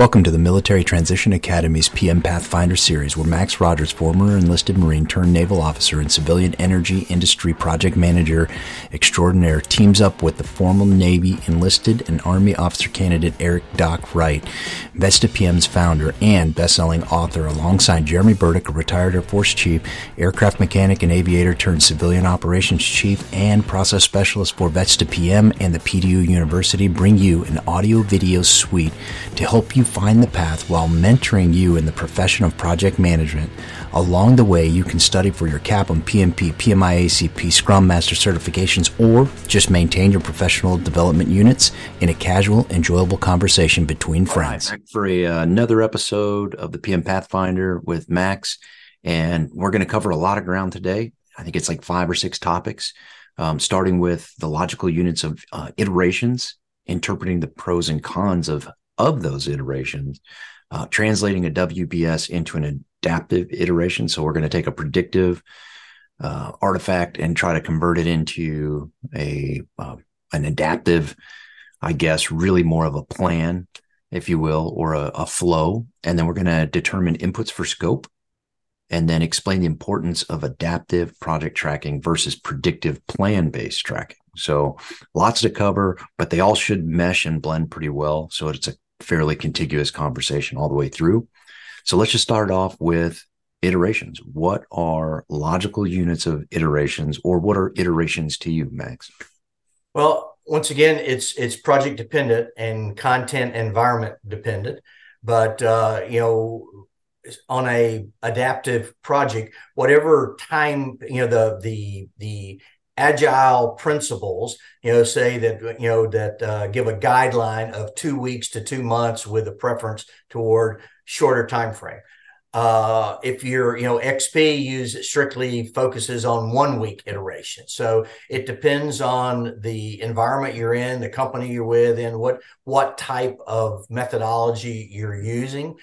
Welcome to the Military Transition Academy's PM Pathfinder series, where Max Rogers, former enlisted Marine turned naval officer and civilian energy industry project manager extraordinaire, teams up with the former Navy enlisted and Army officer candidate Eric Doc Wright, Vets2PM's founder and best-selling author, alongside Jeremy Burdick, a retired Air Force chief, aircraft mechanic and aviator turned civilian operations chief, and process specialist for Vets2PM and the PDU University, bring you an audio-video suite to help you find the path while mentoring you in the profession of project management. Along the way, you can study for your CAPM, PMP, PMI, ACP, Scrum Master certifications, or just maintain your professional development units in a casual, enjoyable conversation between friends. Right, for a, uh, another episode of the PM Pathfinder with Max, and we're going to cover a lot of ground today. I think it's like five or six topics, um, starting with the logical units of uh, iterations, interpreting the pros and cons of of those iterations, uh, translating a WBS into an adaptive iteration. So we're going to take a predictive uh, artifact and try to convert it into a uh, an adaptive, I guess, really more of a plan, if you will, or a, a flow. And then we're going to determine inputs for scope and then explain the importance of adaptive project tracking versus predictive plan based tracking. So lots to cover, but they all should mesh and blend pretty well. So it's a fairly contiguous conversation all the way through. So let's just start off with iterations. What are logical units of iterations, or what are iterations to you, Max? Well, once again, it's it's project dependent and content environment dependent. But uh, you know, on a adaptive project, whatever time you know the the the agile principles you know say that you know that uh, give a guideline of two weeks to two months with a preference toward shorter time frame uh, if you're you know xp use strictly focuses on one week iteration. So it depends on the environment you're in the company you're with and what what type of methodology you're using.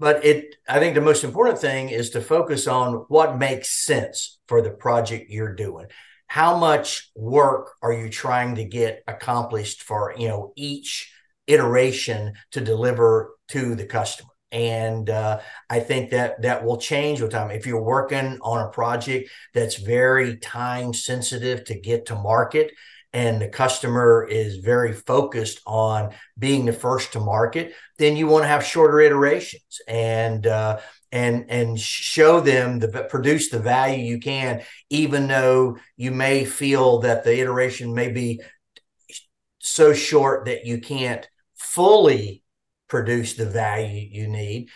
But it i think the most important thing is to focus on what makes sense for the project you're doing how much work are you trying to get accomplished for you know each iteration to deliver to the customer? And uh, i think that that will change with time. If you're working on a project that's very time sensitive to get to market and the customer is very focused on being the first to market then you want to have shorter iterations. And uh, and and show them the produce the value you can even though you may feel that the iteration may be so short that you can't fully produce the value you need.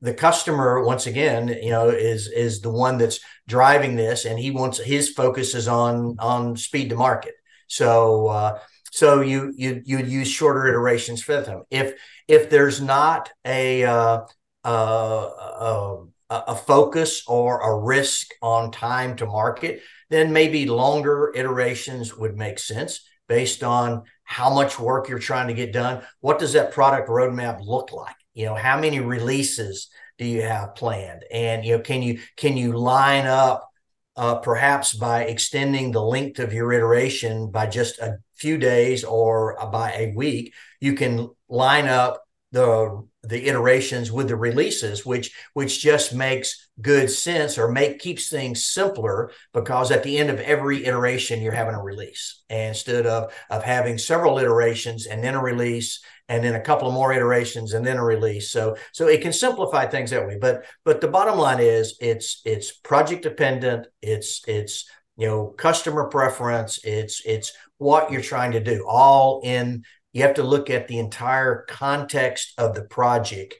The customer once again you know is is the one that's driving this and he wants his focus is on on speed to market. So uh, so you you you use shorter iterations for them. If if there's not a uh, uh, a, a focus or a risk on time to market, then maybe longer iterations would make sense based on how much work you're trying to get done. What does that product roadmap look like? You know, how many releases do you have planned? And you know, can you can you line up uh, perhaps by extending the length of your iteration by just a few days or by a week? You can line up the the iterations with the releases which which just makes good sense or make keeps things simpler because at the end of every iteration you're having a release. Instead of of having several iterations and then a release and then a couple of more iterations and then a release. So so it can simplify things that way. But but the bottom line is it's it's project dependent. It's it's you know customer preference. It's it's what you're trying to do all in you have to look at the entire context of the project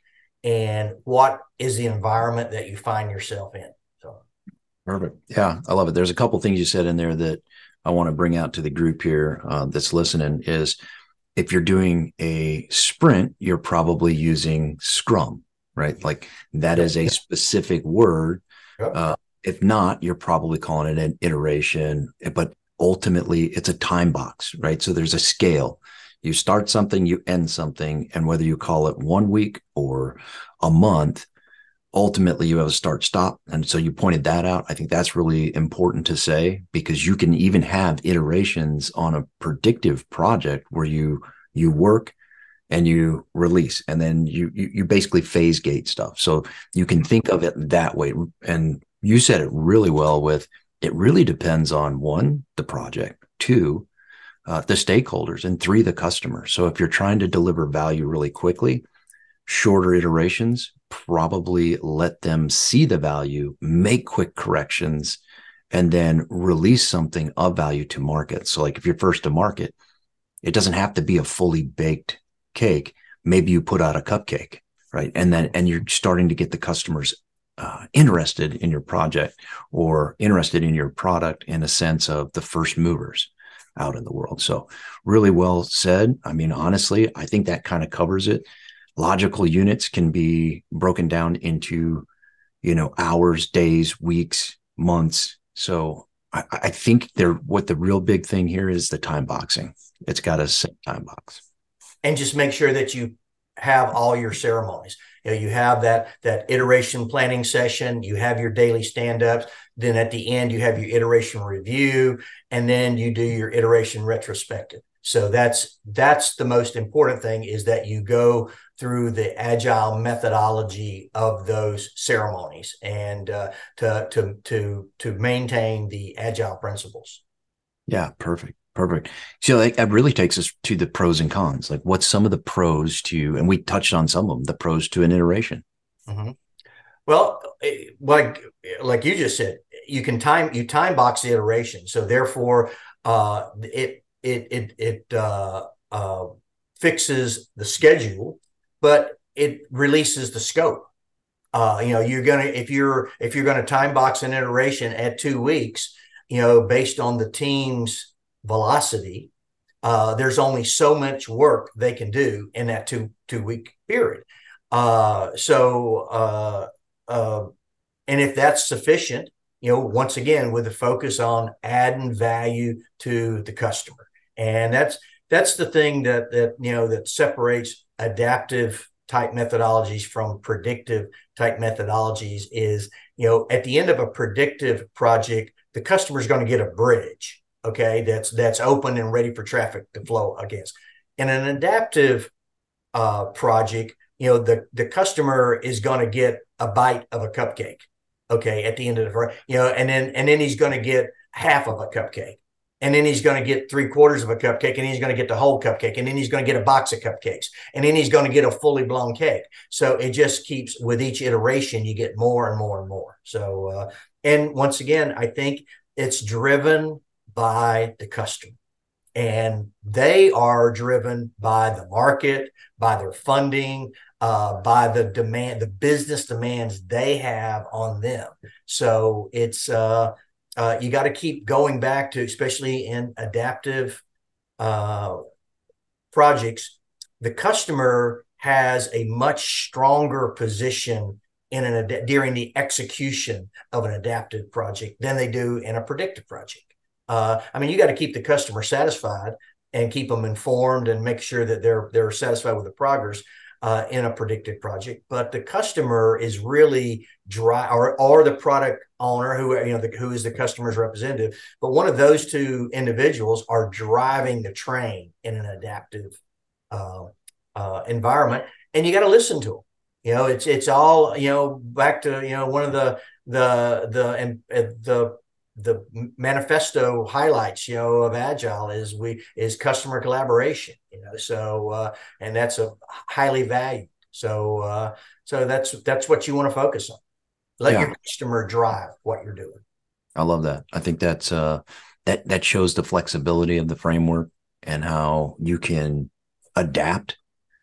and what is the environment that you find yourself in. So perfect. Yeah, I love it. There's a couple things you said in there that I want to bring out to the group here uh, that's listening is if you're doing a sprint, you're probably using Scrum, right? Like that is a specific word. Uh, if not, you're probably calling it an iteration, but ultimately it's a time box, right? So there's a scale you start something, you end something, and whether you call it one week or a month, ultimately you have a start stop. And so you pointed that out. I think that's really important to say because you can even have iterations on a predictive project where you you work and you release and then you, you you basically phase gate stuff so you can think of it that way and you said it really well with it really depends on one the project two uh, the stakeholders and three the customer so if you're trying to deliver value really quickly shorter iterations probably let them see the value make quick corrections and then release something of value to market. So like if you're first to market it doesn't have to be a fully baked cake, maybe you put out a cupcake, right? And then, and you're starting to get the customers uh, interested in your project or interested in your product in a sense of the first movers out in the world. So, really well said. I mean, honestly, I think that kind of covers it. Logical units can be broken down into, you know, hours, days, weeks, months. So, I, I think there, what the real big thing here is the time boxing. It's got a set time box and just make sure that you have all your ceremonies. You know, you have that that iteration planning session, you have your daily stand-ups, then at the end you have your iteration review, and then you do your iteration retrospective. So that's that's the most important thing is that you go through the agile methodology of those ceremonies and uh, to to to to maintain the agile principles. Yeah, perfect. Perfect. So like, that really takes us to the pros and cons. Like, what's some of the pros to, and we touched on some of them, the pros to an iteration. Mm-hmm. Well, eh, like like you just said, you can time you time box the iteration. So therefore, uh, it it it it uh, uh, fixes the schedule, but it releases the scope. Uh, you know, you're gonna if you're if you're gonna time box an iteration at two weeks, you know, based on the team's velocity, uh, there's only so much work they can do in that two two week period. Uh, so, uh, uh, and if that's sufficient, you know, once again, with a focus on adding value to the customer, and that's that's the thing that that you know that separates adaptive type methodologies from predictive type methodologies is you know at the end of a predictive project the customer is going to get a bridge okay that's that's open and ready for traffic to flow against in an adaptive uh, project you know the the customer is going to get a bite of a cupcake okay at the end of the you know and then and then he's going to get half of a cupcake. And then he's going to get three quarters of a cupcake and he's going to get the whole cupcake and then he's going to get a box of cupcakes and then he's going to get a fully blown cake. So it just keeps with each iteration you get more and more and more. So uh, and once again i think it's driven by the customer. And they are driven by the market, by their funding, uh, by the demand, the business demands they have on them. So it's uh, uh, you got to keep going back to, especially in adaptive uh, projects, the customer has a much stronger position in an during the execution of an adaptive project than they do in a predictive project. Uh, I mean, you got to keep the customer satisfied and keep them informed and make sure that they're they're satisfied with the progress uh, in a predicted project. But the customer is really dry, or or the product owner who you know the, who is the customer's representative. But one of those two individuals are driving the train in an adaptive uh, uh environment, and you got to listen to them. You know, it's it's all you know back to you know one of the the the and the the manifesto highlights, you know, of agile is we is customer collaboration, you know, so uh, and that's a highly valued. So uh, so that's that's what you want to focus on. Let yeah. your customer drive what you're doing. I love that. I think that's uh, that that shows the flexibility of the framework and how you can adapt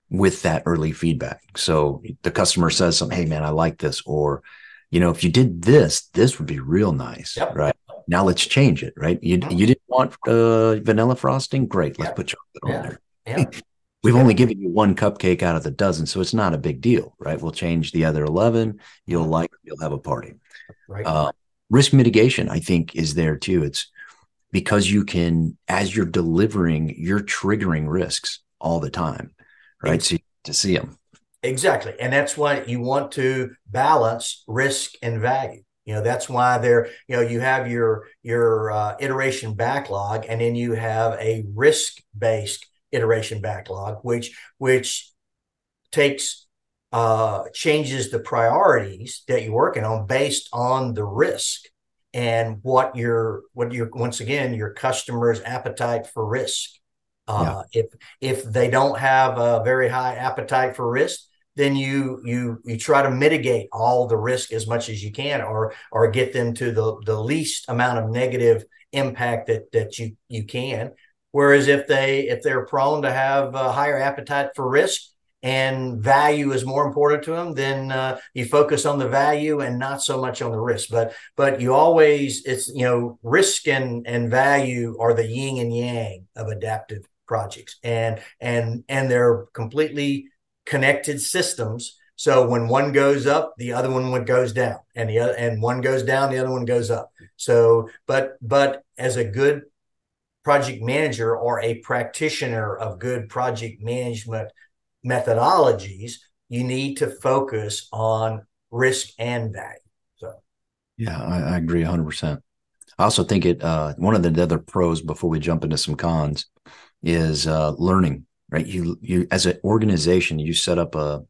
with that early feedback. So the customer says something, "Hey, man, I like this," or you know, if you did this, this would be real nice, yep. right? Now let's change it, right? You you didn't want uh, vanilla frosting? Great, let's yeah. put chocolate yeah. on there. Yeah. We've only given you one cupcake out of the dozen, so it's not a big deal, right? We'll change the other 11. You'll mm-hmm. like, you'll have a party. Right. Uh, risk mitigation, I think, is there too. It's because you can, as you're delivering, you're triggering risks all the time, right? So to see them. Exactly. And that's why you want to balance risk and value. You know, that's why there, you know, you have your your uh, iteration backlog, and then you have a risk based iteration backlog, which which takes uh, changes the priorities that you're working on based on the risk and what your what your once again your customers' appetite for risk. Uh, yeah. If if they don't have a very high appetite for risk, then you you you try to mitigate all the risk as much as you can, or or get them to the the least amount of negative impact that that you you can. Whereas if they if they're prone to have a higher appetite for risk, and value is more important to them, then uh, you focus on the value and not so much on the risk. But but you always it's you know risk and and value are the yin and yang of adaptive projects, and and and they're completely connected systems. So when one goes up, the other one goes down, and the other and one goes down, the other one goes up. So but but as a good project manager or a practitioner of good project management methodologies, you need to focus on risk and value. So, yeah, I, I agree 100%. I also think it, uh, one of the other pros before we jump into some cons is uh, learning, right? You, you, as an organization, you set up a,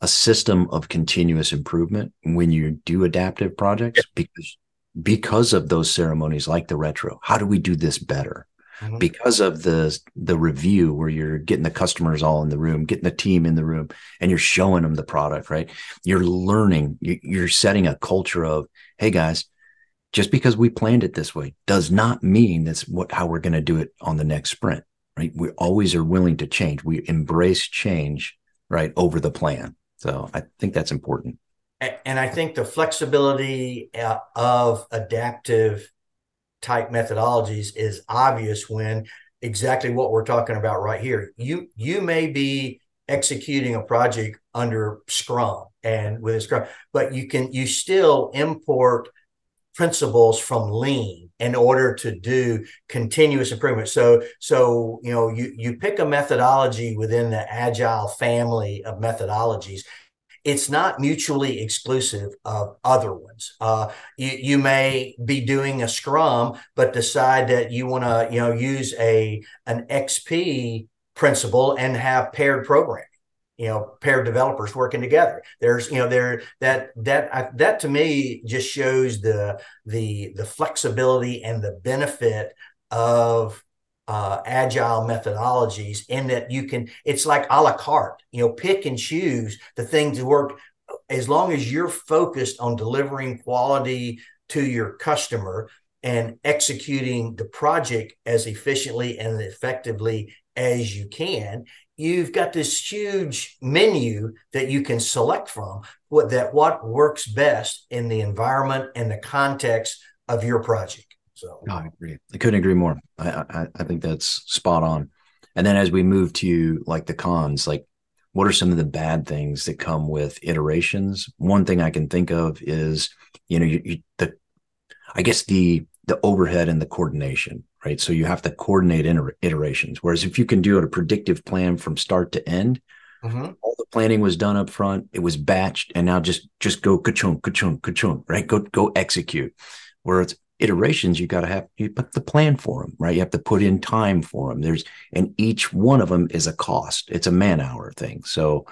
a system of continuous improvement when you do adaptive projects because because of those ceremonies like the retro how do we do this better mm-hmm. because of the the review where you're getting the customers all in the room, getting the team in the room, and you're showing them the product, right? You're learning. You're setting a culture of, hey guys, just because we planned it this way does not mean that's what how we're going to do it on the next sprint, right? We always are willing to change. We embrace change, right, over the plan. So I think that's important. And I think the flexibility uh, of adaptive type methodologies is obvious when exactly what we're talking about right here. You you may be executing a project under Scrum and with Scrum, but you can you still import principles from lean in order to do continuous improvement. So so you know you you pick a methodology within the agile family of methodologies. It's not mutually exclusive of other ones. Uh, you, you may be doing a Scrum, but decide that you want to, you know, use a an XP principle and have paired programming you know paired developers working together. There's you know there that that that to me just shows the the the flexibility and the benefit of uh, agile methodologies in that you can it's like a la carte. You know pick and choose the things that work. As long as you're focused on delivering quality to your customer and executing the project as efficiently and effectively as you can you've got this huge menu that you can select from what that what works best in the environment and the context of your project so I agree. I couldn't agree more. I, I, I think that's spot on. And then as we move to like the cons, like what are some of the bad things that come with iterations? One thing I can think of is, you know, you, you, the, I guess the the overhead and the coordination, right? So you have to coordinate inter- iterations. Whereas if you can do a predictive plan from start to end, mm-hmm. all the planning was done up front, it was batched, and now just just go ka-chung, ka-chung, ka-chung, right? Go go execute. Where it's iterations you got to have you put the plan for them right you have to put in time for them there's and each one of them is a cost it's a man hour thing so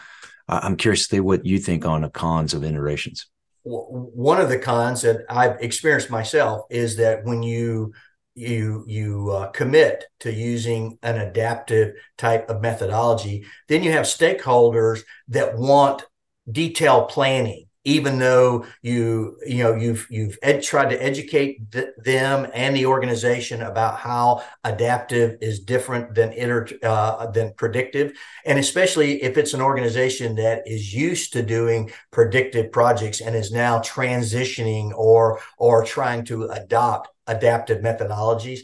uh, i'm curious to see what you think on the cons of iterations one of the cons that i've experienced myself is that when you you you uh, commit to using an adaptive type of methodology then you have stakeholders that want detailed planning even though you you know you've you've ed- tried to educate th- them and the organization about how adaptive is different than iter- uh, than predictive. And especially if it's an organization that is used to doing predictive projects and is now transitioning or or trying to adopt adaptive methodologies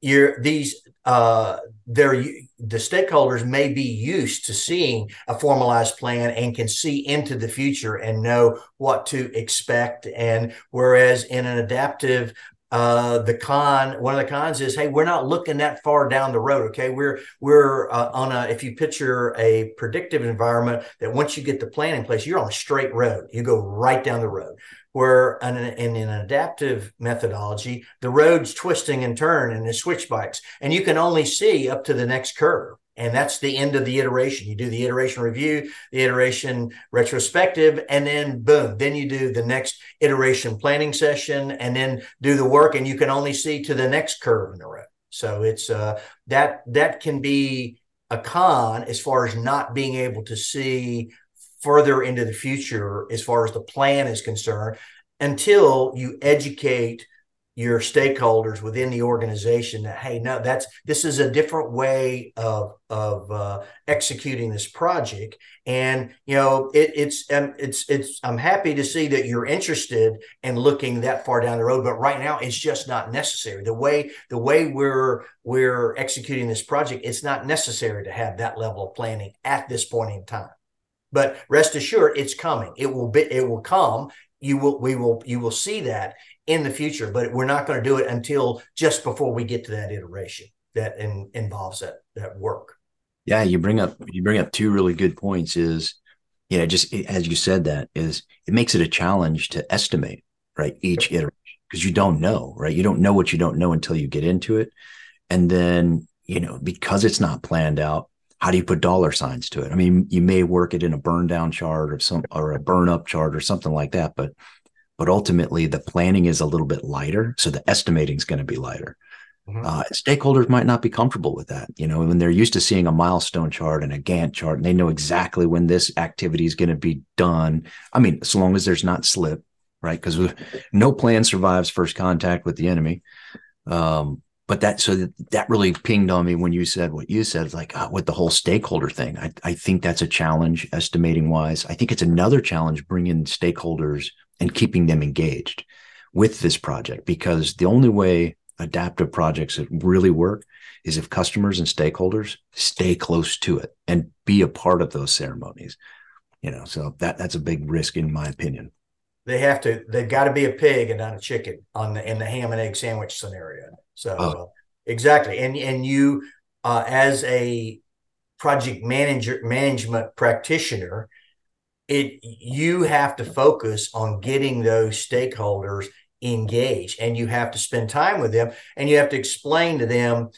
you're these uh, they're the stakeholders may be used to seeing a formalized plan and can see into the future and know what to expect. And whereas in an adaptive uh, the con one of the cons is hey we're not looking that far down the road okay? We're we're uh, on a if you picture a predictive environment that once you get the plan in place you're on a straight road. You go right down the road where in an, in an adaptive methodology, the road's twisting and turn and the switch bikes, and you can only see up to the next curve. and that's the end of the iteration. You do the iteration review, the iteration retrospective, and then boom, then you do the next iteration planning session, and then do the work, and you can only see to the next curve in the road. So it's uh, that that can be a con as far as not being able to see further into the future as far as the plan is concerned until you educate your stakeholders within the organization that hey no that's this is a different way of of uh, executing this project. And you know it, it's um, it's it's i'm happy to see that you're interested in looking that far down the road but right now it's just not necessary. The way the way we're we're executing this project it's not necessary to have that level of planning at this point in time but rest assured it's coming. It will be it will come. You will we will you will see that in the future but we're not going to do it until just before we get to that iteration that in, involves that that work. Yeah you bring up you bring up two really good points is you know just as you said that is it makes it a challenge to estimate right each iteration because you don't know right? You don't know what you don't know until you get into it. And then you know because it's not planned out how do you put dollar signs to it? I mean, you may work it in a burn down chart or some or a burn up chart or something like that, but but ultimately the planning is a little bit lighter, so the estimating is going to be lighter. Mm-hmm. Uh, stakeholders might not be comfortable with that. You know, when they're used to seeing a milestone chart and a Gantt chart, and they know exactly when this activity is going to be done. I mean, as long as there's not slip, right? Because no plan survives first contact with the enemy. Um, but that so that, that really pinged on me when you said what you said like uh, with the whole stakeholder thing. I, I think that's a challenge estimating wise. I think it's another challenge bringing stakeholders and keeping them engaged with this project because the only way adaptive projects really work is if customers and stakeholders stay close to it and be a part of those ceremonies you know so that that's a big risk in my opinion they have to they've got to be a pig and not a chicken on the in the ham and egg sandwich scenario. So oh. uh, exactly, and and you uh, as a project manager management practitioner, it you have to focus on getting those stakeholders engaged, and you have to spend time with them, and you have to explain to them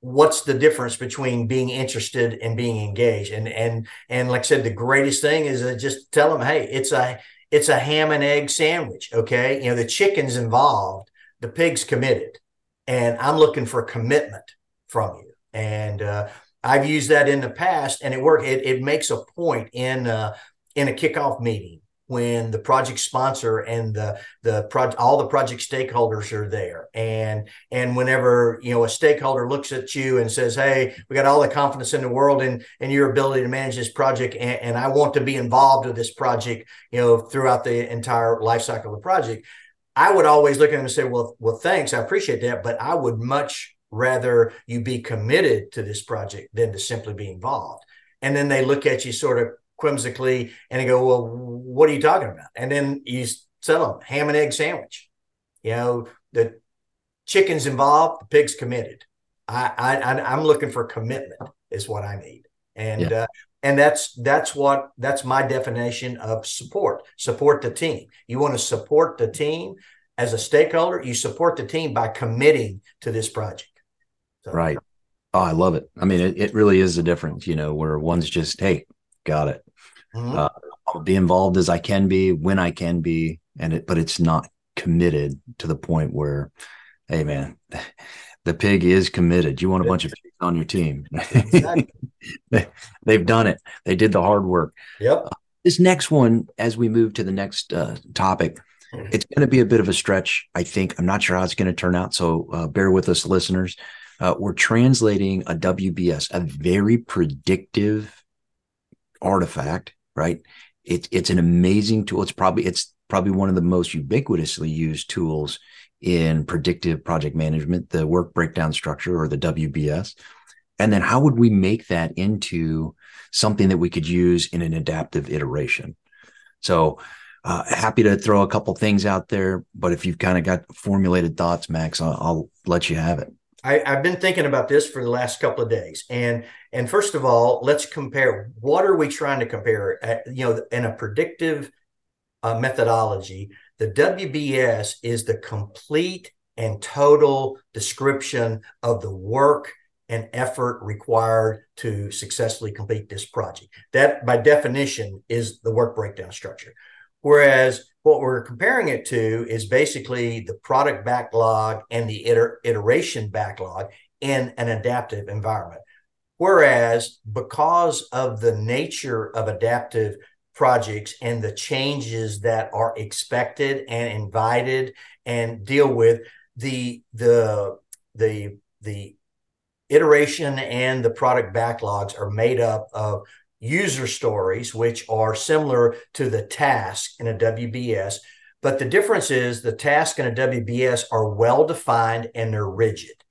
what's the difference between being interested and being engaged. And and and like i said the greatest thing is to just tell them hey it's a it's a ham and egg sandwich okay you know the chicken's involved the pig's committed and I'm looking for commitment from you. And uh, I've used that in the past, and it worked. It, it makes a point in uh, in a kickoff meeting when the project sponsor and the the project all the project stakeholders are there and and whenever you know a stakeholder looks at you and says hey we got all the confidence in the world in in your ability to manage this project and, and i want to be involved with this project you know throughout the entire life cycle of the project I would always look at them and say, well, well, thanks. I appreciate that. But I would much rather you be committed to this project than to simply be involved. And then they look at you sort of whimsically and they go, well, what are you talking about? And then you tell them ham and egg sandwich. You know, the chicken's involved, the pig's committed. I, I I'm looking for commitment is what I need. And yeah. uh, and that's that's what that's my definition of support support the team you want to support the team as a stakeholder you support the team by committing to this project so, right oh i love it i mean it, it really is a difference you know where one's just hey got it mm-hmm. uh, i'll be involved as i can be when i can be and it but it's not committed to the point where hey man the pig is committed you want a bunch of pigs on your team exactly. they, have done it. They did the hard work. Yep. Uh, this next one, as we move to the next uh, topic, mm-hmm. it's going to be a bit of a stretch. I think I'm not sure how it's going to turn out. So uh, bear with us, listeners. Uh, we're translating a WBS, a very predictive artifact, right? It's it's an amazing tool. It's probably it's probably one of the most ubiquitously used tools in predictive project management, the work breakdown structure or the WBS. And then how would we make that into something that we could use in an adaptive iteration? So uh, happy to throw a couple things out there, but if you've kind of got formulated thoughts, Max, I'll, I'll let you have it. I, have been thinking about this for the last couple of days, and and first of all, let's compare. What are we trying to compare? Uh, you know, in a predictive uh, methodology, the WBS is the complete and total description of the work and effort required to successfully complete this project. That, by definition, is the work breakdown structure. Whereas what we're comparing it to is basically the product backlog and the iter- iteration backlog in an adaptive environment. Whereas, because of the nature of adaptive projects and the changes that are expected and invited and deal with the the the the iteration and the product backlogs are made up of user stories which are similar to the task in a WBS but the difference is the task in a WBS are well defined and they're rigid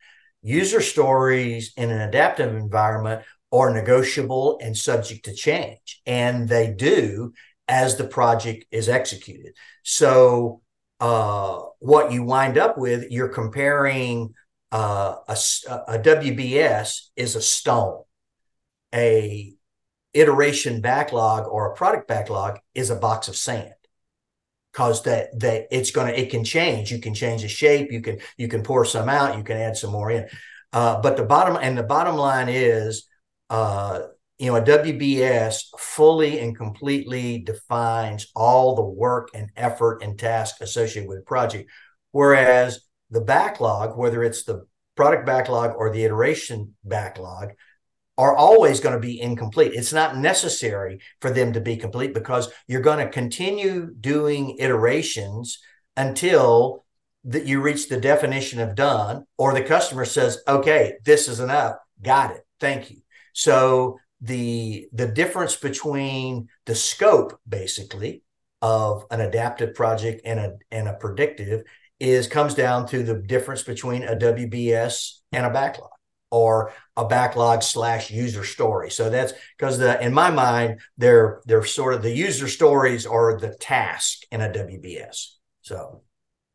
user stories in an adaptive environment are negotiable and subject to change. And they do as the project is executed. So, uh, what you wind up with, you're comparing uh, a, a WBS is a stone, a iteration backlog or a product backlog is a box of sand because that that it's gonna it can change. You can change the shape. You can you can pour some out. You can add some more in. Uh, but the bottom and the bottom line is uh, you know, a WBS fully and completely defines all the work and effort and task associated with a project. Whereas the backlog, whether it's the product backlog or the iteration backlog, are always going to be incomplete. It's not necessary for them to be complete because you're going to continue doing iterations until that you reach the definition of done or the customer says, okay, this is enough. Got it. Thank you. So the the difference between the scope basically of an adaptive project and a and a predictive is comes down to the difference between a WBS and a backlog or a backlog slash user story. So that's because the in my mind they're they're sort of the user stories are the task in a WBS. So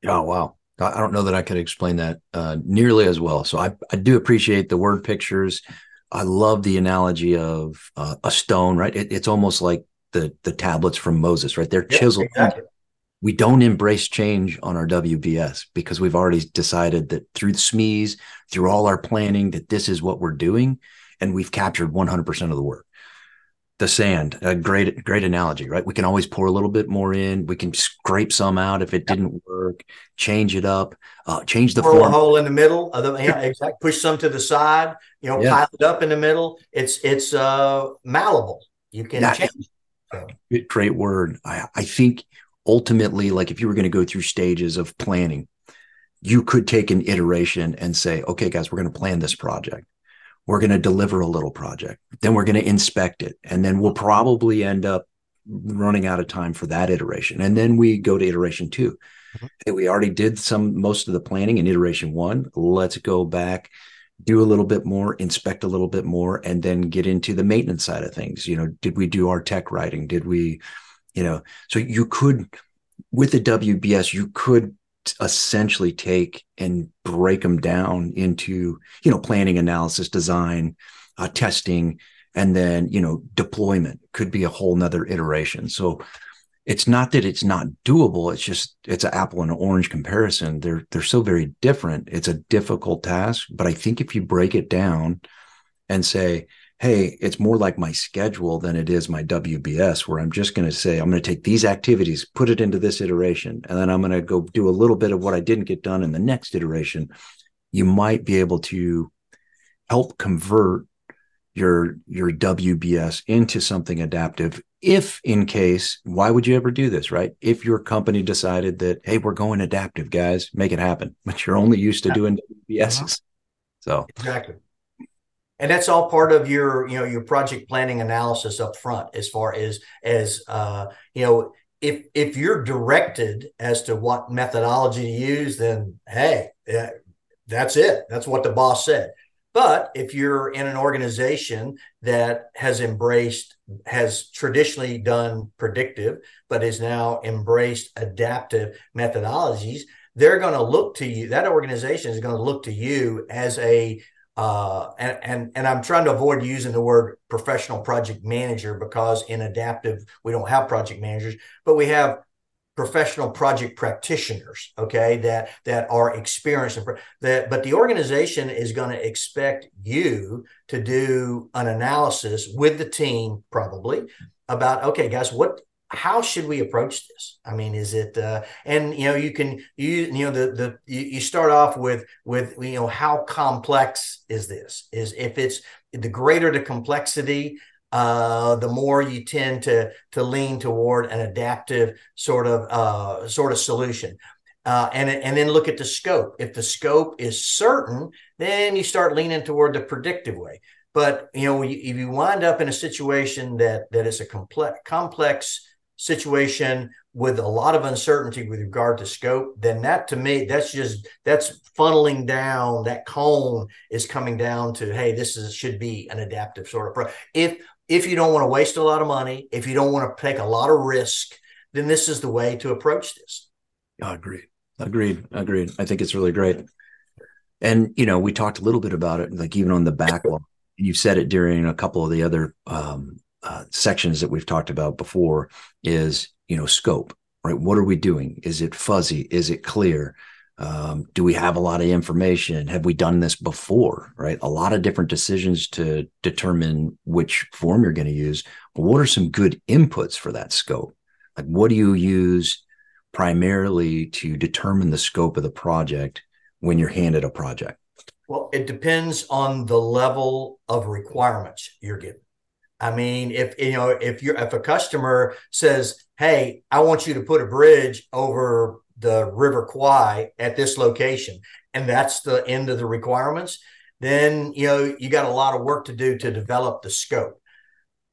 oh wow. I don't know that I could explain that uh, nearly as well. So I, I do appreciate the word pictures. I love the analogy of uh, a stone, right? It, it's almost like the the tablets from Moses, right? They're yeah, chiseled. Exactly. We don't embrace change on our WBS because we've already decided that through the SMEs, through all our planning, that this is what we're doing, and we've captured 100% of the work. The sand a great great analogy right? We can always pour a little bit more in. We can scrape some out if it didn't work change it up uh, change the pour form. a hole in the middle of the yeah, exactly push some to the side you know yeah. pile it up in the middle. It's it's uh malleable. You can yeah. change. Great word. I, I think ultimately like if you were going to go through stages of planning you could take an iteration and say okay guys we're going to plan this project. We're going to deliver a little project. Then we're going to inspect it. And then we'll probably end up running out of time for that iteration. And then we go to iteration 2 mm-hmm. hey, we already did some most of the planning in iteration one. Let's go back do a little bit more inspect a little bit more and then get into the maintenance side of things. You know did we do our tech writing? Did we you know so you could with the wbs you could essentially take and break them down into you know planning analysis design uh, testing and then you know deployment could be a whole nother iteration. So it's not that it's not doable it's just it's an apple and an orange comparison. They're they're so very different. It's a difficult task but i think if you break it down and say hey, it's more like my schedule than it is my WBS, where I'm just going to say, I'm going to take these activities, put it into this iteration, and then I'm going to go do a little bit of what I didn't get done in the next iteration. You might be able to help convert your your WBS into something adaptive if in case why would you ever do this right if your company decided that hey we're going adaptive guys make it happen but you're only used to doing WBSs uh-huh. so exactly and that's all part of your you know your project planning analysis up front as far as as uh, you know if if you're directed as to what methodology to use then hey that's it. That's what the boss said. But if you're in an organization that has embraced has traditionally done predictive but is now embraced adaptive methodologies they're going to look to you that organization is going to look to you as a uh, and, and and I'm trying to avoid using the word professional project manager because in adaptive we don't have project managers, but we have professional project practitioners okay that that are experienced. That but the organization is going to expect you to do an analysis with the team probably about okay guys what how should we approach this i mean is it uh, and you know you can you you know the the you, start off with with you know how complex is this is if it's the greater the complexity uh, the more you tend to to lean toward an adaptive sort of uh, sort of solution. Uh, and and then look at the scope. If the scope is certain, then you start leaning toward the predictive way. But you know, if you wind up in a situation that that is a complex complex situation with a lot of uncertainty with regard to scope, then that to me, that's just that's funneling down. That cone is coming down to, hey, this is should be an adaptive sort of. Pro- if if you don't want to waste a lot of money, if you don't want to take a lot of risk, then this is the way to approach this. I agree. Agreed. Agreed. I think it's really great. And you know, we talked a little bit about it, like even on the backlog. You said it during a couple of the other um, uh, sections that we've talked about before. Is you know scope, right? What are we doing? Is it fuzzy? Is it clear? Um, do we have a lot of information? Have we done this before? Right. A lot of different decisions to determine which form you're going to use. But what are some good inputs for that scope? Like, what do you use primarily to determine the scope of the project when you're handed a project? Well, it depends on the level of requirements you're given. I mean, if you know, if you're if a customer says, "Hey, I want you to put a bridge over the River Kwai at this location, and that's the end of the requirements, then you know you got a lot of work to do to develop the scope.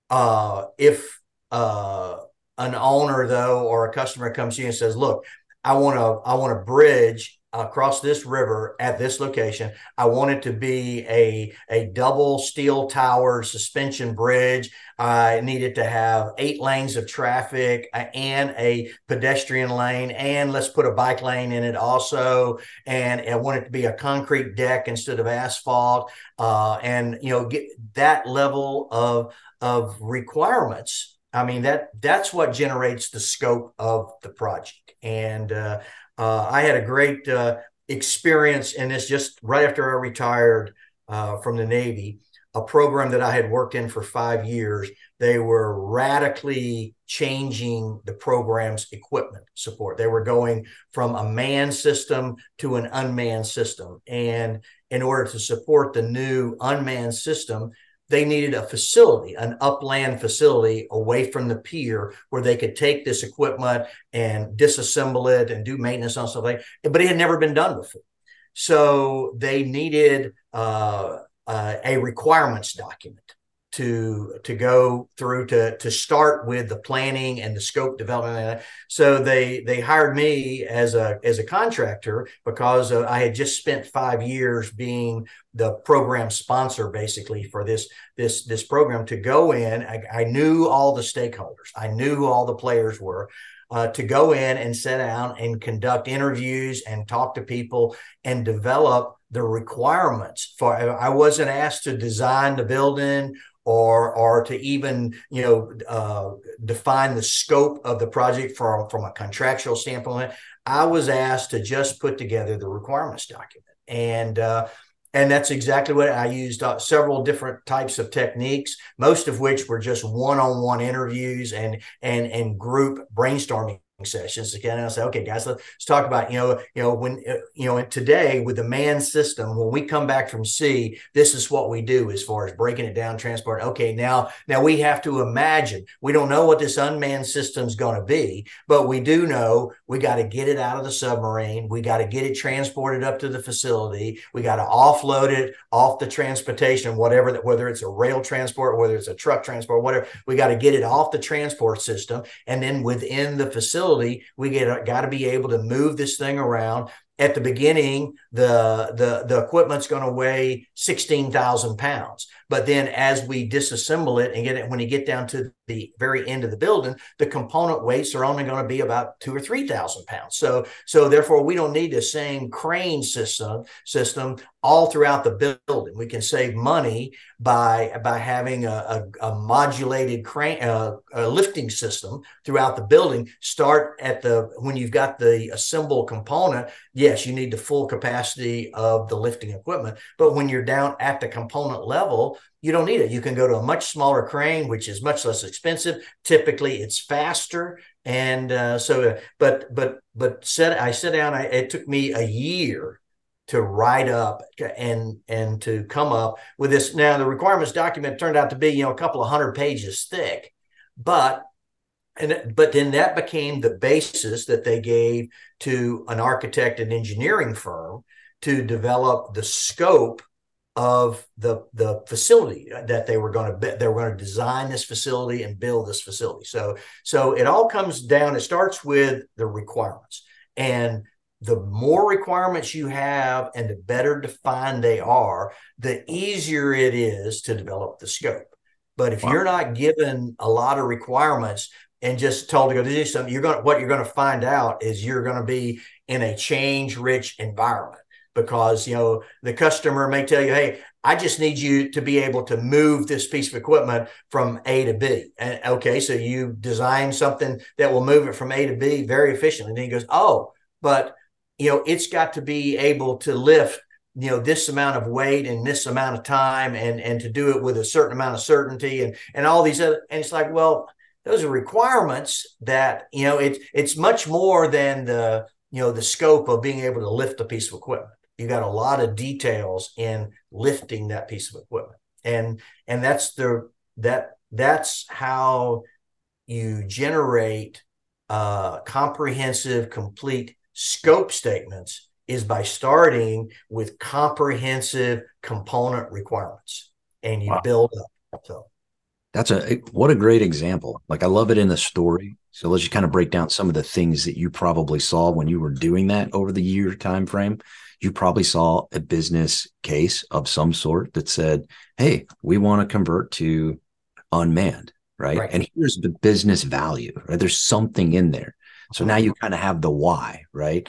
Uh, if uh, an owner though or a customer comes to you and says, "Look, I want to I want a bridge across this river at this location. I want it to be a, a double steel tower suspension bridge. I needed to have eight lanes of traffic uh, and a pedestrian lane, and let's put a bike lane in it also. And I want it to be a concrete deck instead of asphalt. Uh, and you know, get that level of of requirements. I mean that that's what generates the scope of the project. And uh, uh, I had a great uh, experience in this just right after I retired uh, from the Navy, a program that I had worked in for five years. They were radically changing the program's equipment support. They were going from a manned system to an unmanned system. And in order to support the new unmanned system, they needed a facility, an upland facility away from the pier where they could take this equipment and disassemble it and do maintenance on stuff like that. But it had never been done before. So they needed uh, uh, a requirements document to to go through to to start with the planning and the scope development. So they they hired me as a as a contractor because uh, I had just spent five years being the program sponsor basically for this this this program to go in. I, I knew all the stakeholders. I knew who all the players were. Uh, to go in and sit down and conduct interviews and talk to people and develop the requirements for i wasn't asked to design the building or or to even you know uh, define the scope of the project from from a contractual standpoint. I was asked to just put together the requirements document, and uh, and that's exactly what I used. Uh, several different types of techniques, most of which were just one-on-one interviews and and and group brainstorming sessions again and i say okay guys let's talk about you know you know when uh, you know today with the man system when we come back from sea this is what we do as far as breaking it down transport okay now now we have to imagine. We don't know what this unmanned system is going to be but we do know we got to get it out of the submarine. We got to get it transported up to the facility. We got to offload it off the transportation whatever that whether it's a rail transport whether it's a truck transport whatever. We got to get it off the transport system. And then within the facility we get got to be able to move this thing around. At the beginning, the the the equipment's going to weigh sixteen thousand pounds, but then as we disassemble it and get it when you get down to the very end of the building, the component weights are only going to be about two or three thousand pounds. So, so therefore, we don't need the same crane system system all throughout the building. We can save money by by having a, a, a modulated crane uh, a lifting system throughout the building. Start at the when you've got the assembled component. Yes, you need the full capacity of the lifting equipment, but when you're down at the component level, you don't need it. You can go to a much smaller crane, which is much less expensive. Typically, it's faster, and uh, so. But but but set I sit down. I, it took me a year to write up and and to come up with this. Now the requirements document turned out to be you know a couple of hundred pages thick, but and but then that became the basis that they gave to an architect and engineering firm to develop the scope of the the facility that they were going to they were going to design this facility and build this facility. So so it all comes down. It starts with the requirements, and the more requirements you have, and the better defined they are, the easier it is to develop the scope. But if wow. you're not given a lot of requirements and just told to go do something, you're going to, what you're going to find out is you're going to be in a change rich environment because you know the customer may tell you hey i just need you to be able to move this piece of equipment from a to b and okay so you design something that will move it from a to b very efficiently and then he goes oh but you know it's got to be able to lift you know this amount of weight and this amount of time and and to do it with a certain amount of certainty and and all these other and it's like well those are requirements that you know it's it's much more than the you know the scope of being able to lift a piece of equipment. You got a lot of details in lifting that piece of equipment. And and that's the that that's how you generate uh, comprehensive complete scope statements is by starting with comprehensive component requirements and you wow. build up so that's a what a great example like i love it in the story so let's just kind of break down some of the things that you probably saw when you were doing that over the year time frame you probably saw a business case of some sort that said, Hey, we want to convert to unmanned, right? right. And here's the business value, right? There's something in there. So now you kind of have the why, right?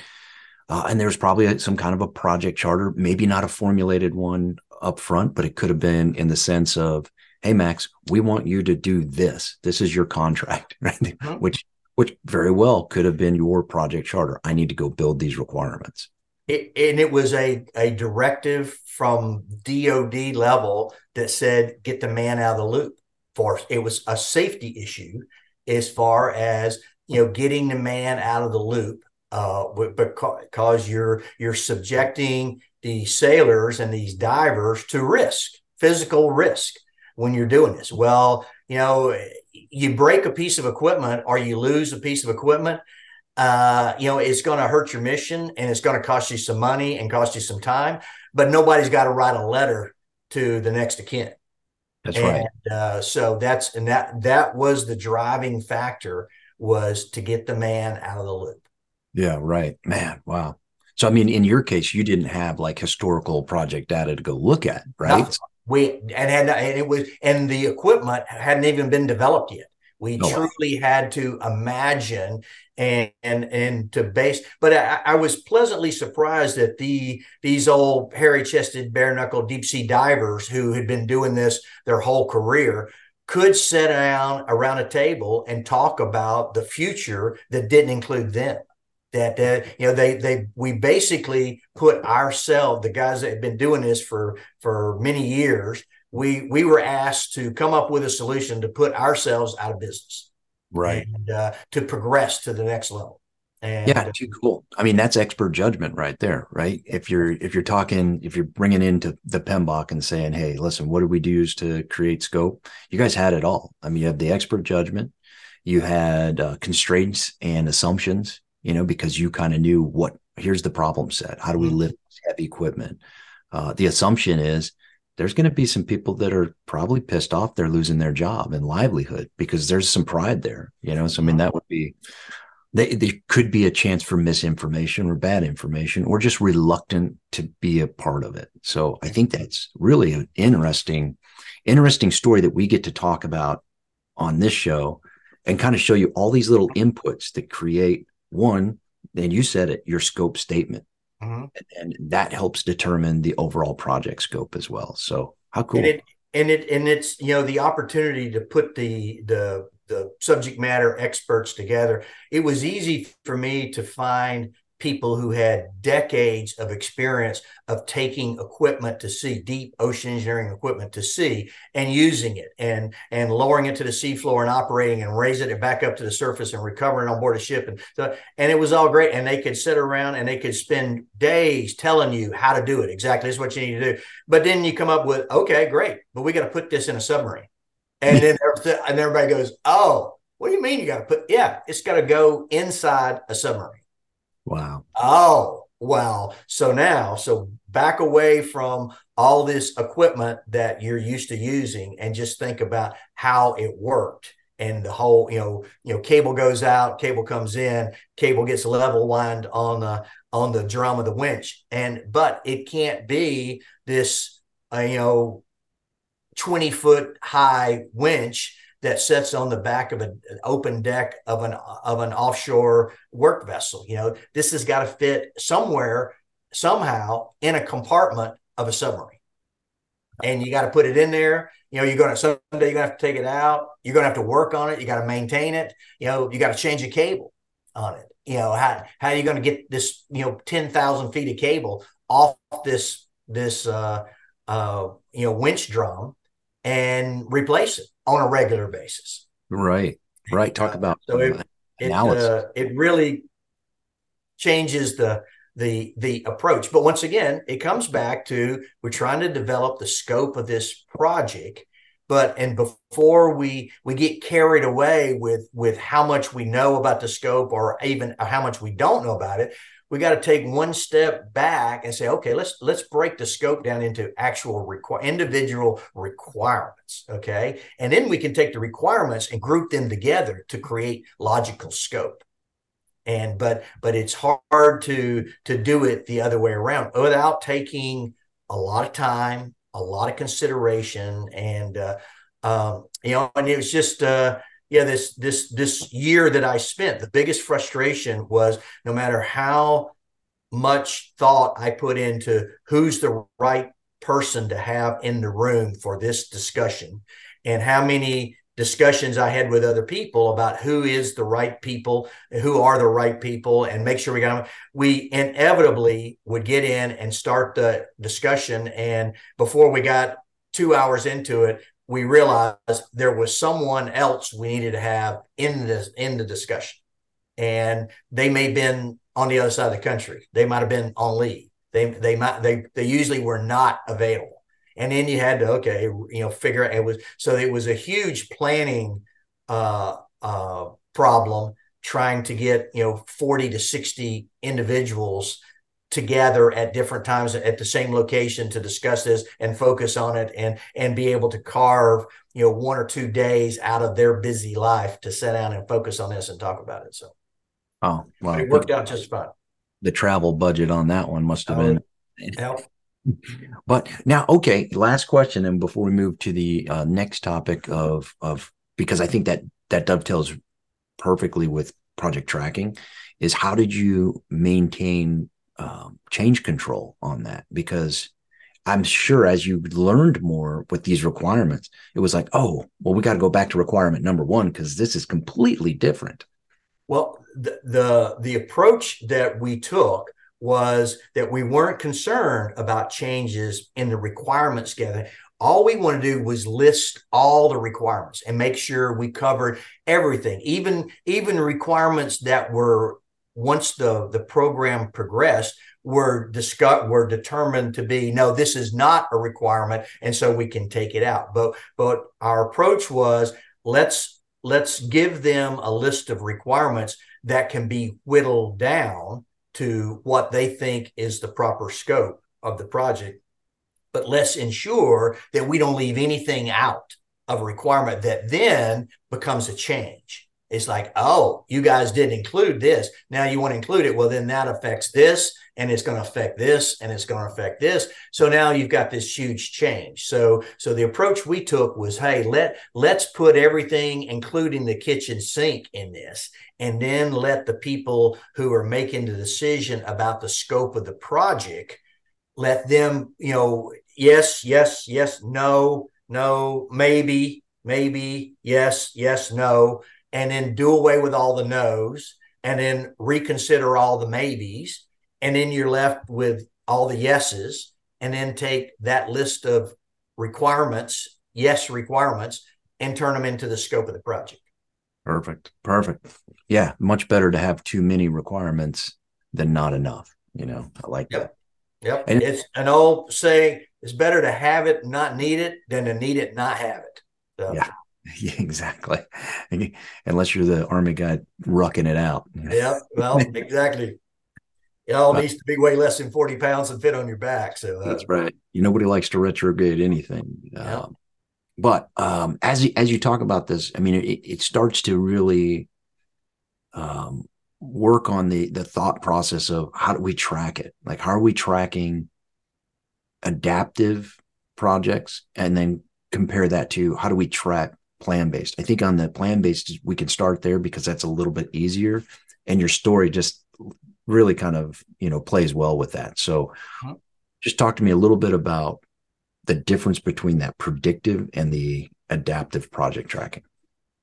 Uh, and there's probably some kind of a project charter, maybe not a formulated one up front, but it could have been in the sense of, Hey, Max, we want you to do this. This is your contract, right? Mm-hmm. Which, which very well could have been your project charter. I need to go build these requirements it, and it was a, a directive from DOD level that said get the man out of the loop for it was a safety issue as far as you know getting the man out of the loop uh, because you're you're subjecting the sailors and these divers to risk physical risk when you're doing this well you know you break a piece of equipment or you lose a piece of equipment uh, you know, it's going to hurt your mission and it's going to cost you some money and cost you some time, but nobody's got to write a letter to the next of kin. That's and, right. Uh, so that's, and that, that was the driving factor was to get the man out of the loop. Yeah. Right. Man. Wow. So, I mean, in your case, you didn't have like historical project data to go look at, right? No, we, and, and, and it was, and the equipment hadn't even been developed yet. We oh, truly had to imagine and and and to base. But I, I, was pleasantly surprised that the these old hairy chested, bare knuckle deep sea divers who had been doing this their whole career could sit down around a table and talk about the future that didn't include them. That uh, you know they they we basically put ourselves the guys that had been doing this for for many years we we were asked to come up with a solution to put ourselves out of business. Right. And uh, to progress to the next level and yeah too cool. I mean that's expert judgment right there right? If you're if you're talking if you're bringing into the PMBOK and saying hey listen what do we do to create scope? You guys had it all. I mean you have the expert judgment you had uh, constraints and assumptions you know because you kind of knew what here's the problem set. How do we mm-hmm. lift heavy equipment? Uh, the assumption is there's going to be some people that are probably pissed off they're losing their job and livelihood because there's some pride there you know? So i mean that would be they, there could be a chance for misinformation or bad information or just reluctant to be a part of it so i think that's really an interesting interesting story that we get to talk about on this show and kind of show you all these little inputs that create one, and you said it, your scope statement. Mm-hmm. And, and, that helps determine the overall project scope as well. So how cool. And it, and it and it's you know the opportunity to put the the the subject matter experts together. It was easy for me to find people who had decades of experience of taking equipment to sea, deep ocean engineering equipment to sea, and using it and and lowering it to the seafloor and operating and raising it back up to the surface and recovering on board a ship. And so, and it was all great. And they could sit around and they could spend days telling you how to do it. Exactly, this is what you need to do. But then you come up with, okay, great, but we got to put this in a submarine. And then and everybody goes, oh, what do you mean you got to put? Yeah, it's got to go inside a submarine. Wow. Oh, well. So now, so back away from all this equipment that you're used to using and just think about how it worked and the whole you know you know cable goes out cable comes in cable gets level wind on the on the drum of the winch and but it can't be this uh, you know 20 foot high winch that sits on the back of an open deck of an of an offshore work vessel. You know, this has got to fit somewhere, somehow, in a compartment of a submarine, and you got to put it in there. You know, you're going to someday you're to have to take it out. You're going to have to work on it. You got to maintain it. You know, you got to change a cable on it. You know, how how are you going to get this? You know, ten thousand feet of cable off this this uh, uh, you know winch drum and replace it on a regular basis. Right. Right. Talk uh, about so it it, uh, it really changes the the the approach. But once again, it comes back to we're trying to develop the scope of this project. But and before we we get carried away with with how much we know about the scope or even how much we don't know about it, we got to take one step back and say, okay, let's let's break the scope down into actual requ- individual requirements. Okay, and then we can take the requirements and group them together to create logical scope. And but but it's hard to to do it the other way around without taking a lot of time, a lot of consideration, and uh, um, you know, and it was just. Uh, yeah, this this this year that I spent, the biggest frustration was no matter how much thought I put into who's the right person to have in the room for this discussion and how many discussions I had with other people about who is the right people, who are the right people, and make sure we got them. We inevitably would get in and start the discussion. And before we got two hours into it, we realized there was someone else we needed to have in the in the discussion. And they may have been on the other side of the country. They might have been on leave. They they might they they usually were not available. And then you had to okay you know figure it was so it was a huge planning uh uh problem trying to get you know 40 to 60 individuals together at different times at the same location to discuss this and focus on it and and be able to carve you know one or two days out of their busy life to sit down and focus on this and talk about it so. Oh well it worked out just fine. The travel budget on that one must have oh, been but now okay last question and before we move to the uh, next topic of of because i think that that dovetails perfectly with project tracking is how did you maintain um, change control on that because I'm sure as you learned more with these requirements, it was like, oh, well, we got to go back to requirement number one because this is completely different. Well, the, the the approach that we took was that we weren't concerned about changes in the requirements together. All we want to do was list all the requirements and make sure we covered everything, even even requirements that were once the the program progressed were discussed were determined to be no this is not a requirement and so we can take it out. But but our approach was let's let's give them a list of requirements that can be whittled down to what they think is the proper scope of the project. But let's ensure that we don't leave anything out of a requirement that then becomes a change it's like, oh, you guys didn't include this. Now you want to include it. Well, then that affects this, and it's going to affect this, and it's going to affect this. So now you've got this huge change. So, so the approach we took was, hey, let let's put everything, including the kitchen sink, in this, and then let the people who are making the decision about the scope of the project, let them, you know, yes, yes, yes, no, no, maybe, maybe, yes, yes, no and then do away with all the no's and then reconsider all the maybes and then you're left with all the yeses and then take that list of requirements yes requirements and turn them into the scope of the project. Perfect. Perfect. Yeah much better to have too many requirements than not enough you know? I like yep. that. Yep. And it's an old saying it's better to have it not need it than to need it not have it. So. yeah Yeah, exactly. Unless you're the army guy rucking it out. Yeah, well, exactly. It all needs to be way less than 40 pounds and fit on your back. So uh, that's right. You nobody likes to retrograde anything. Yeah. Um, but um, as you, as you talk about this, I mean, it, it starts to really um, work on the the thought process of how do we track it? Like, how are we tracking adaptive projects, and then compare that to how do we track plan based. I think on the plan based, we can start there because that's a little bit easier. And your story just really kind of, you know, plays well with that. So uh-huh. just talk to me a little bit about the difference between that predictive and the adaptive project tracking.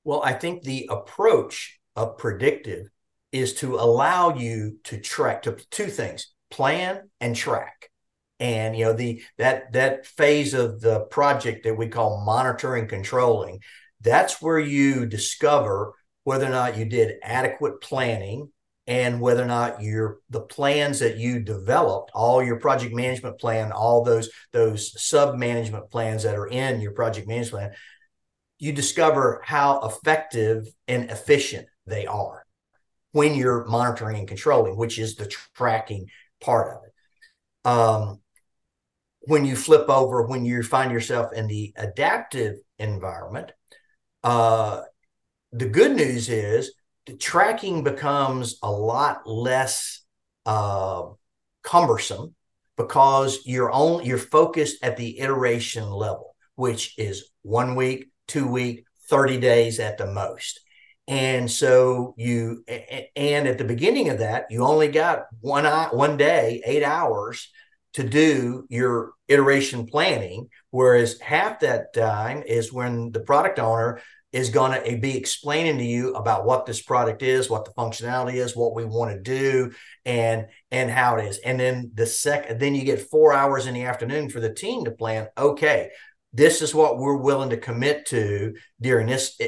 Well, I think the approach of predictive is to allow you to track to two things plan and track and you know the that that phase of the project that we call monitoring controlling that's where you discover whether or not you did adequate planning and whether or not your the plans that you developed all your project management plan all those those sub management plans that are in your project management plan you discover how effective and efficient they are when you're monitoring and controlling which is the tracking part of it. Um, when you flip over when you find yourself in the adaptive environment uh, the good news is the tracking becomes a lot less uh, cumbersome because you're only you're focused at the iteration level, which is one week, two week, 30 days at the most. And so you and at the beginning of that, you only got one one day, eight hours to do your iteration planning, whereas half that time is when the product owner is going to be explaining to you about what this product is, what the functionality is, what we want to do, and and how it is. And then the second, then you get four hours in the afternoon for the team to plan. Okay, this is what we're willing to commit to during this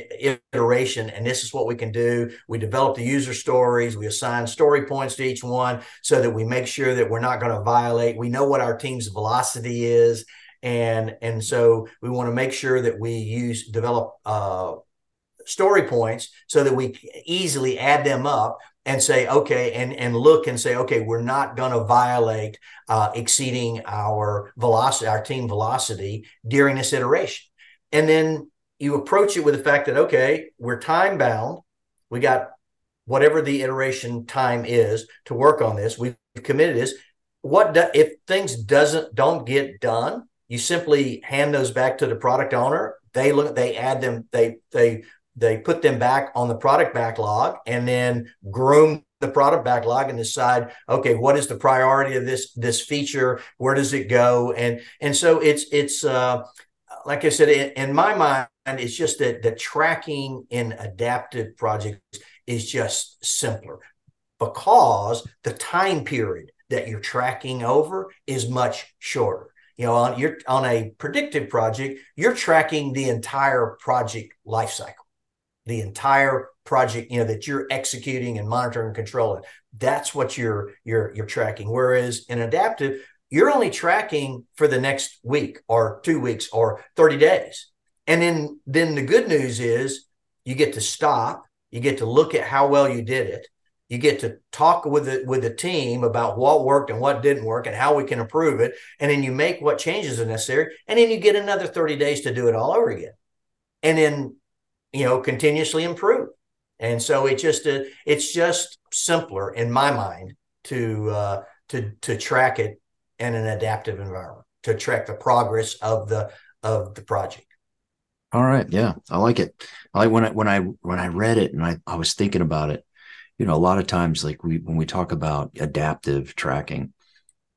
iteration and this is what we can do. We develop the user stories we assign story points to each one so that we make sure that we're not going to violate. We know what our team's velocity is and and so we want to make sure that we use develop uh, story points so that we easily add them up and say okay and and look and say okay we're not going to violate uh, exceeding our velocity our team velocity during this iteration. And then you approach it with the fact that okay we're time bound. We got whatever the iteration time is to work on this. We've committed this. What do, if things doesn't don't get done you simply hand those back to the product owner. They look they add them they they they put them back on the product backlog and then groom the product backlog and decide okay what is the priority of this this feature? Where does it go? And and so it's it's uh like i said in, in my mind it's just that the tracking in adaptive projects is just simpler because the time period that you're tracking over is much shorter. You know on you're on a predictive project you're tracking the entire project lifecycle the entire project you know that you're executing and monitoring and controlling. That's what you're you're you're tracking. Whereas in adaptive you're only tracking for the next week or two weeks or 30 days. And then then the good news is you get to stop you get to look at how well you did it you get to talk with the with the team about what worked and what didn't work and how we can improve it. And then you make what changes are necessary. And then you get another 30 days to do it all over again. And then you know continuously improve And so it just uh, it's just simpler in my mind to uh, to to track it in an adaptive environment to track the progress of the of the project. All right, yeah, I like it. I like when I when I when I read it and I I was thinking about it. You know, a lot of times, like we when we talk about adaptive tracking,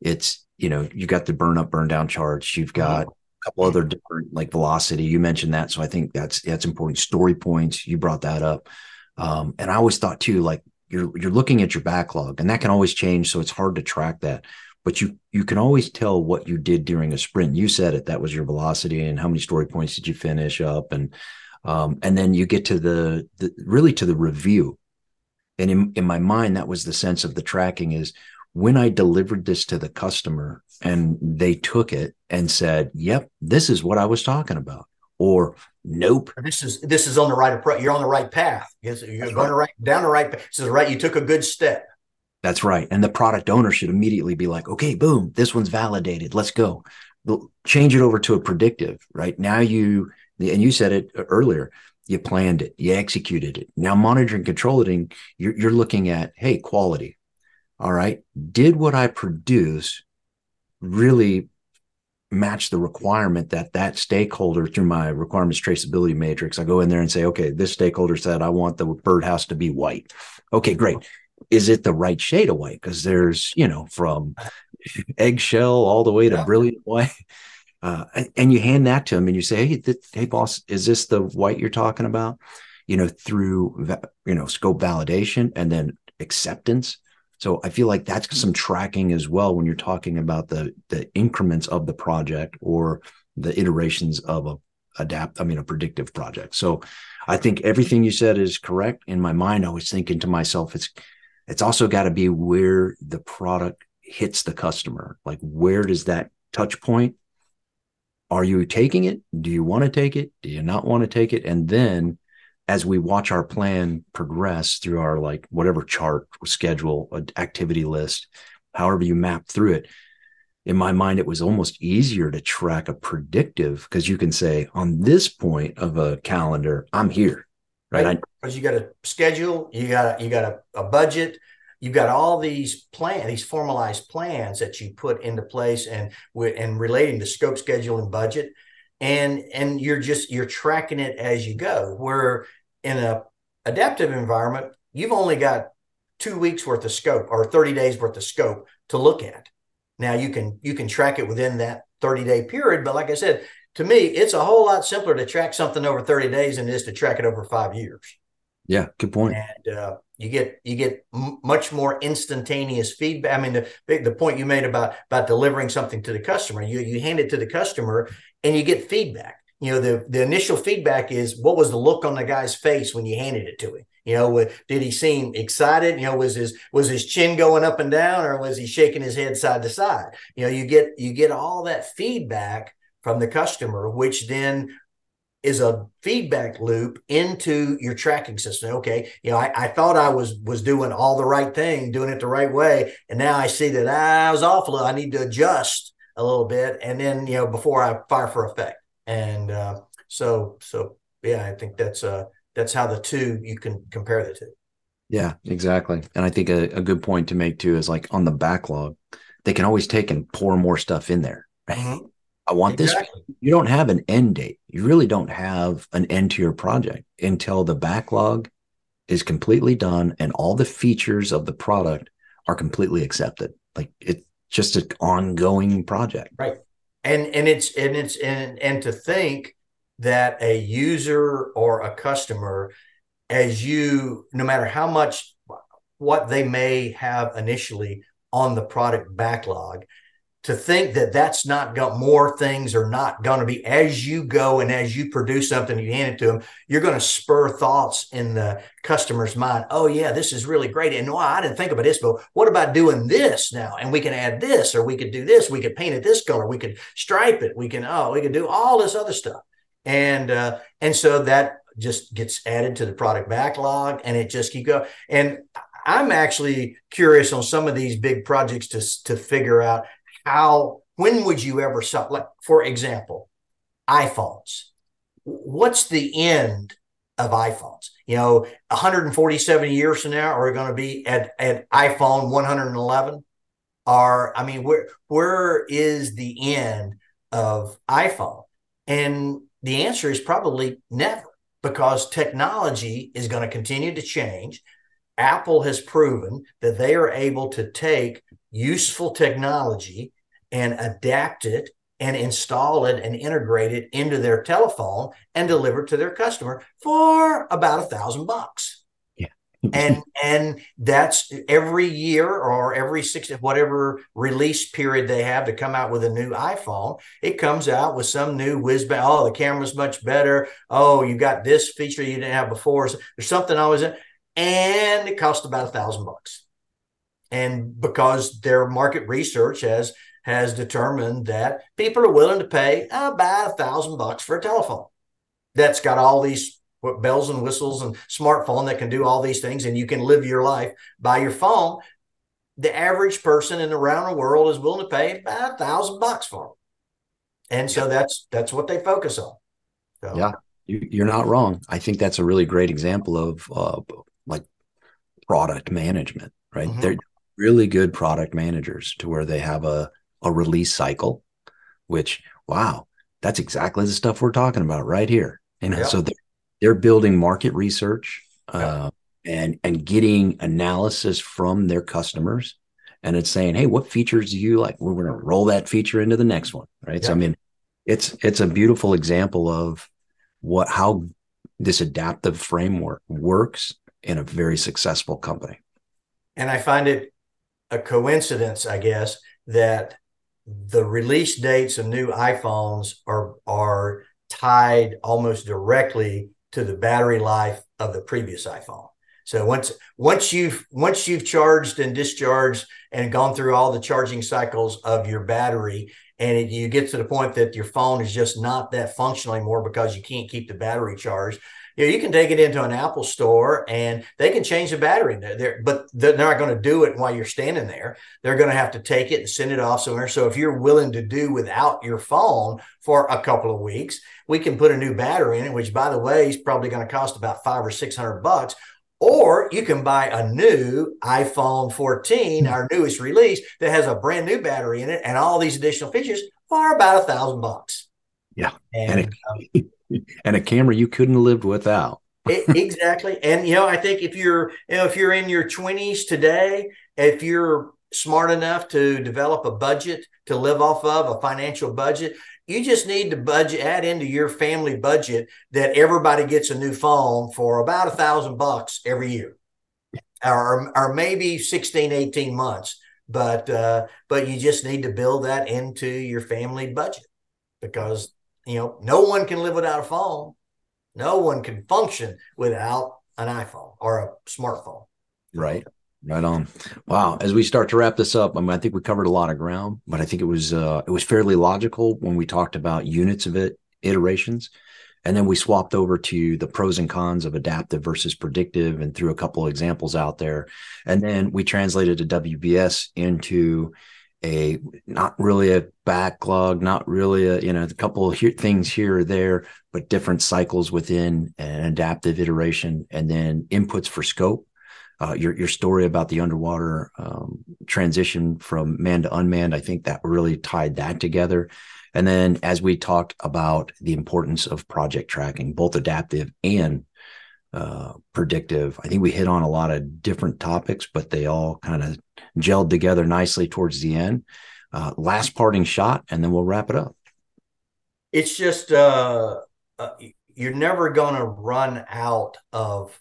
it's you know you got the burn up burn down charts. You've mm-hmm. got couple other different like velocity. You mentioned that, so I think that's that's important. Story points. You brought that up, um, and I always thought too, like you're you're looking at your backlog, and that can always change. So it's hard to track that but you you can always tell what you did during a sprint. You said it that was your velocity and how many story points did you finish up and um, and then you get to the, the really to the review. And in, in my mind, that was the sense of the tracking is when I delivered this to the customer and they took it and said, "Yep, this is what I was talking about," or "Nope, this is this is on the right approach. You're on the right path. You're That's going right. right down the right. Path. This is right. You took a good step." That's right. And the product owner should immediately be like, okay, boom, this one's validated. Let's go. change it over to a predictive, right? Now you, and you said it earlier, you planned it, you executed it. Now monitoring, controlling, you're, you're looking at, hey, quality. All right. Did what I produce really match the requirement that that stakeholder through my requirements traceability matrix, I go in there and say, okay, this stakeholder said, I want the birdhouse to be white. Okay, great is it the right shade of white? Because there's, you know, from eggshell all the way to yeah. brilliant white. Uh, and you hand that to them and you say, hey, th- hey, boss, is this the white you're talking about? You know, through, you know, scope validation and then acceptance. So I feel like that's some tracking as well when you're talking about the the increments of the project or the iterations of a adapt, I mean, a predictive project. So I think everything you said is correct. In my mind, I was thinking to myself, it's it's also got to be where the product hits the customer. Like, where does that touch point? Are you taking it? Do you want to take it? Do you not want to take it? And then as we watch our plan progress through our like whatever chart, schedule, activity list, however you map through it, in my mind, it was almost easier to track a predictive because you can say on this point of a calendar, I'm here right? Because you got a schedule, you got you got a, a budget, you've got all these plan these formalized plans that you put into place and and relating to scope, schedule, and budget, and and you're just you're tracking it as you go. Where in a adaptive environment, you've only got two weeks worth of scope or 30 days worth of scope to look at. Now you can you can track it within that 30 day period, but like I said, to me, it's a whole lot simpler to track something over 30 days than it is to track it over five years. Yeah, good point. And uh, you get you get m- much more instantaneous feedback. I mean, the the point you made about about delivering something to the customer, you you hand it to the customer and you get feedback. You know, the the initial feedback is what was the look on the guy's face when you handed it to him. You know, did he seem excited? You know, was his was his chin going up and down, or was he shaking his head side to side? You know, you get you get all that feedback from the customer, which then is a feedback loop into your tracking system. Okay, you know, I, I, thought I was was doing all the right thing, doing it the right way, and now I see that ah, I was off a little. I need to adjust a little bit, and then you know before I fire for effect. And uh, so so yeah, I think that's uh that's how the two you can compare the two. Yeah, exactly. And I think a, a good point to make too is like on the backlog, they can always take and pour more stuff in there. Mm-hmm. I want exactly. this. You don't have an end date. You really don't have an end to your project until the backlog is completely done and all the features of the product are completely accepted. Like it's just an ongoing project. Right. And and it's and it's and and to think that a user or a customer as you no matter how much what they may have initially on the product backlog to think that that's not got more things are not going to be as you go and as you produce something you hand it to them you're going to spur thoughts in the customer's mind. Oh yeah this is really great. And no i didn't think about this but what about doing this now? And we can add this or we could do this. We could paint it this color. We could stripe it. We can oh we could do all this other stuff. And uh, and so that just gets added to the product backlog and it just keep going and I'm actually curious on some of these big projects to, to figure out how when would you ever stop like for example iphones what's the end of iPhones. You know, 147 years from now, are we going to be at, at iPhone 111? Are I mean, where where is the end of iPhone? And the answer is probably never, because technology is going to continue to change. Apple has proven that they are able to take useful technology and adapt it and install it and integrate it into their telephone and deliver it to their customer for about a thousand bucks. Yeah. and and that's every year or every six whatever release period they have to come out with a new iPhone. It comes out with some new whiz bang. Oh, the camera's much better. Oh, you got this feature you didn't have before. There's something always in, and it costs about a thousand bucks. And because their market research has has determined that people are willing to pay about a thousand bucks for a telephone. That's got all these bells and whistles and smartphone that can do all these things and you can live your life by your phone. The average person in around the world is willing to pay about a thousand bucks for it and so that's that's what they focus on. So. yeah. You, are not wrong. I think that's a really great example of uh, like product management right? Mm-hmm. they're really good product managers to where they have a a release cycle, which wow, that's exactly the stuff we're talking about right here. You know, yeah. so they're, they're building market research uh, yeah. and and getting analysis from their customers, and it's saying, hey, what features do you like? We're going to roll that feature into the next one, right? Yeah. So I mean, it's it's a beautiful example of what how this adaptive framework works in a very successful company. And I find it a coincidence, I guess, that the release dates of new iPhones are are tied almost directly to the battery life of the previous iPhone. So once once you've once you've charged and discharged and gone through all the charging cycles of your battery, and it, you get to the point that your phone is just not that functional anymore because you can't keep the battery charged, you, know, you can take it into an Apple store and they can change the battery there, but they're not going to do it while you're standing there. They're going to have to take it and send it off somewhere. So if you're willing to do without your phone for a couple of weeks, we can put a new battery in it, which by the way is probably going to cost about five or six hundred bucks. Or you can buy a new iPhone 14, our newest release, that has a brand new battery in it and all these additional features for about a thousand bucks. Yeah. And, and it, um, and a camera you couldn't have lived without. exactly. And you know, I think if you're you know if you're in your 20s today, if you're smart enough to develop a budget to live off of, a financial budget, you just need to budget add into your family budget that everybody gets a new phone for about a thousand bucks every year. Or, or maybe 16, 18 months. But uh, but you just need to build that into your family budget because you know, no one can live without a phone. No one can function without an iPhone or a smartphone. Right. Right on. Wow. As we start to wrap this up, I mean, I think we covered a lot of ground, but I think it was uh, it was fairly logical when we talked about units of it, iterations, and then we swapped over to the pros and cons of adaptive versus predictive, and threw a couple of examples out there, and then we translated a WBS into a not really a backlog, not really a you know a couple of things here or there, but different cycles within an adaptive iteration, and then inputs for scope. Uh, your your story about the underwater um, transition from manned to unmanned, I think that really tied that together. And then as we talked about the importance of project tracking, both adaptive and uh, predictive. I think we hit on a lot of different topics, but they all kind of gelled together nicely towards the end. Uh, last parting shot, and then we'll wrap it up. It's just uh, uh you're never going to run out of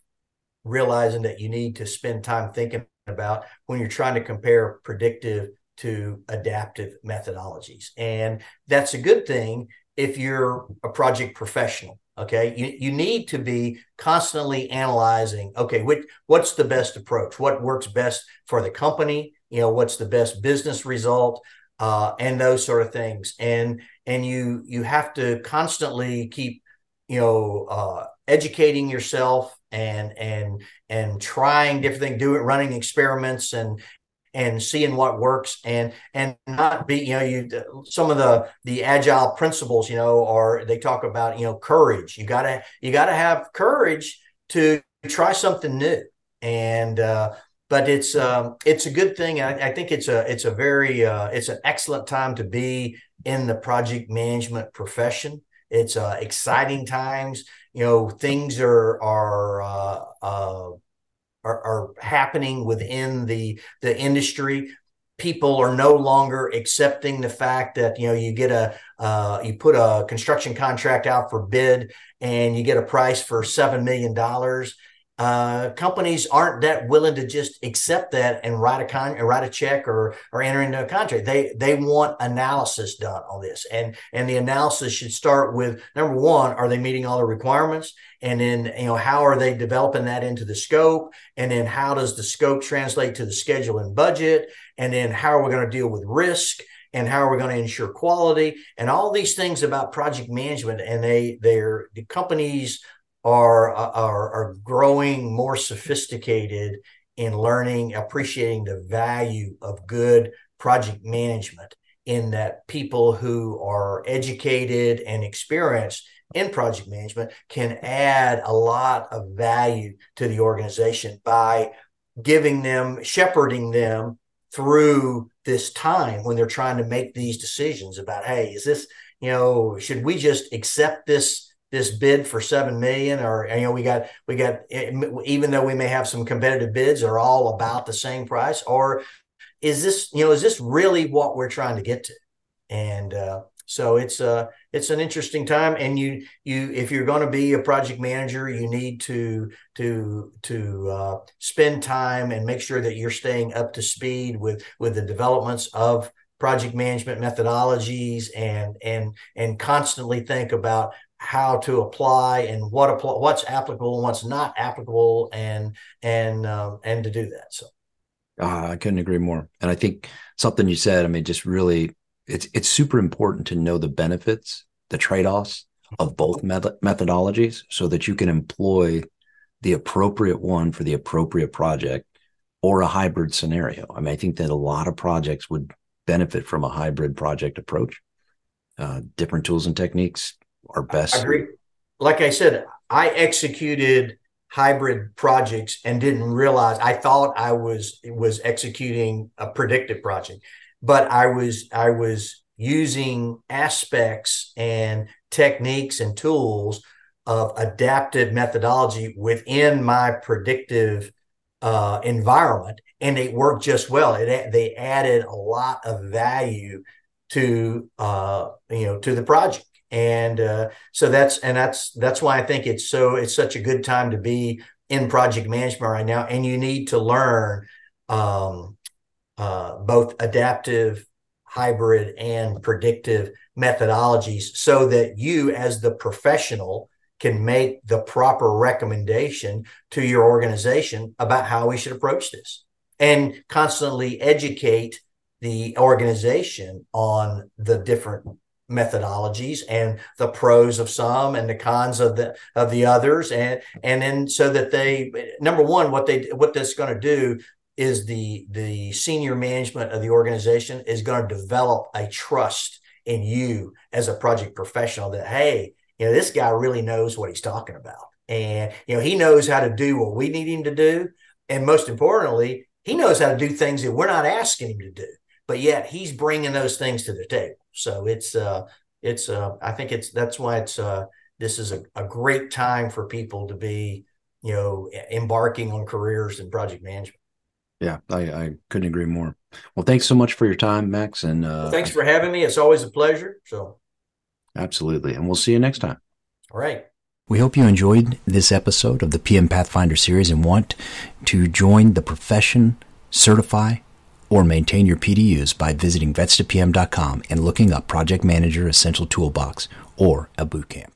realizing that you need to spend time thinking about when you're trying to compare predictive to adaptive methodologies. And that's a good thing if you're a project professional okay? You, you need to be constantly analyzing okay which, what's the best approach? What works best for the company? You know what's the best business result? Uh, and those sort of things. And and you you have to constantly keep you know uh, educating yourself and and and trying different things doing running experiments and and seeing what works and and not be you know you some of the the agile principles you know are they talk about you know courage you gotta you gotta have courage to try something new and uh but it's um, it's a good thing. I, I, think it's a it's a very uh, it's an excellent time to be in the project management profession. It's uh, exciting times. You know, things are are, uh, uh, are are happening within the the industry. People are no longer accepting the fact that you know you get a uh, you put a construction contract out for bid and you get a price for seven million dollars uh, companies aren't that willing to just accept that and write a con write a check or or enter into a contract. They they want analysis done on this, and and the analysis should start with number one: Are they meeting all the requirements? And then you know how are they developing that into the scope? And then how does the scope translate to the schedule and budget? And then how are we going to deal with risk? and how are we going to ensure quality and all these things about project management and they they're the companies are, are, are growing more sophisticated in learning, appreciating the value of good project management in that people who are educated and experienced in project management can add a lot of value to the organization by giving them, shepherding them through this time when they're trying to make these decisions about, hey, is this, you know, should we just accept this this bid for seven million or you know we got we got even though we may have some competitive bids are all about the same price or is this you know is this really what we're trying to get to? And uh, so it's uh it's an interesting time and you you if you're going to be a project manager you need to to to uh, spend time and make sure that you're staying up to speed with with the developments of project management methodologies and and and constantly think about how to apply and what apply, what's applicable and what's not applicable and and um, and to do that so. Uh, i couldn't agree more. And i think something you said i mean just really it's it's super important to know the benefits the trade-offs of both method- methodologies so that you can employ the appropriate one for the appropriate project or a hybrid scenario. I mean i think that a lot of projects would benefit from a hybrid project approach. Uh, different tools and techniques our best. I agree. Like I said, I executed hybrid projects and didn't realize I thought I was was executing a predictive project, but I was I was using aspects and techniques and tools of adaptive methodology within my predictive uh, environment, and it worked just well. It they added a lot of value to uh, you know to the project and uh, so that's and that's that's why I think it's so it's such a good time to be in project management right now, and you need to learn um, uh, both adaptive, hybrid, and predictive methodologies, so that you, as the professional, can make the proper recommendation to your organization about how we should approach this, and constantly educate the organization on the different methodologies and the pros of some and the cons of the of the others. And and then so that they number one what they what that's going to do is the the senior management of the organization is going to develop a trust in you as a project professional that hey you know this guy really knows what he's talking about. And you know he knows how to do what we need him to do. And most importantly he knows how to do things that we're not asking him to do but yet he's bringing those things to the table so it's uh, it's uh, I think it's that's why it's uh, this is a, a great time for people to be you know embarking on careers in project management. Yeah, I, I couldn't agree more. Well, thanks so much for your time, Max, and uh, well, thanks for having me. It's always a pleasure. So, absolutely, and we'll see you next time. All right. We hope you enjoyed this episode of the PM Pathfinder series and want to join the profession, certify, or maintain your PDUs by visiting vets2pm.com and looking up Project Manager Essential Toolbox or a bootcamp.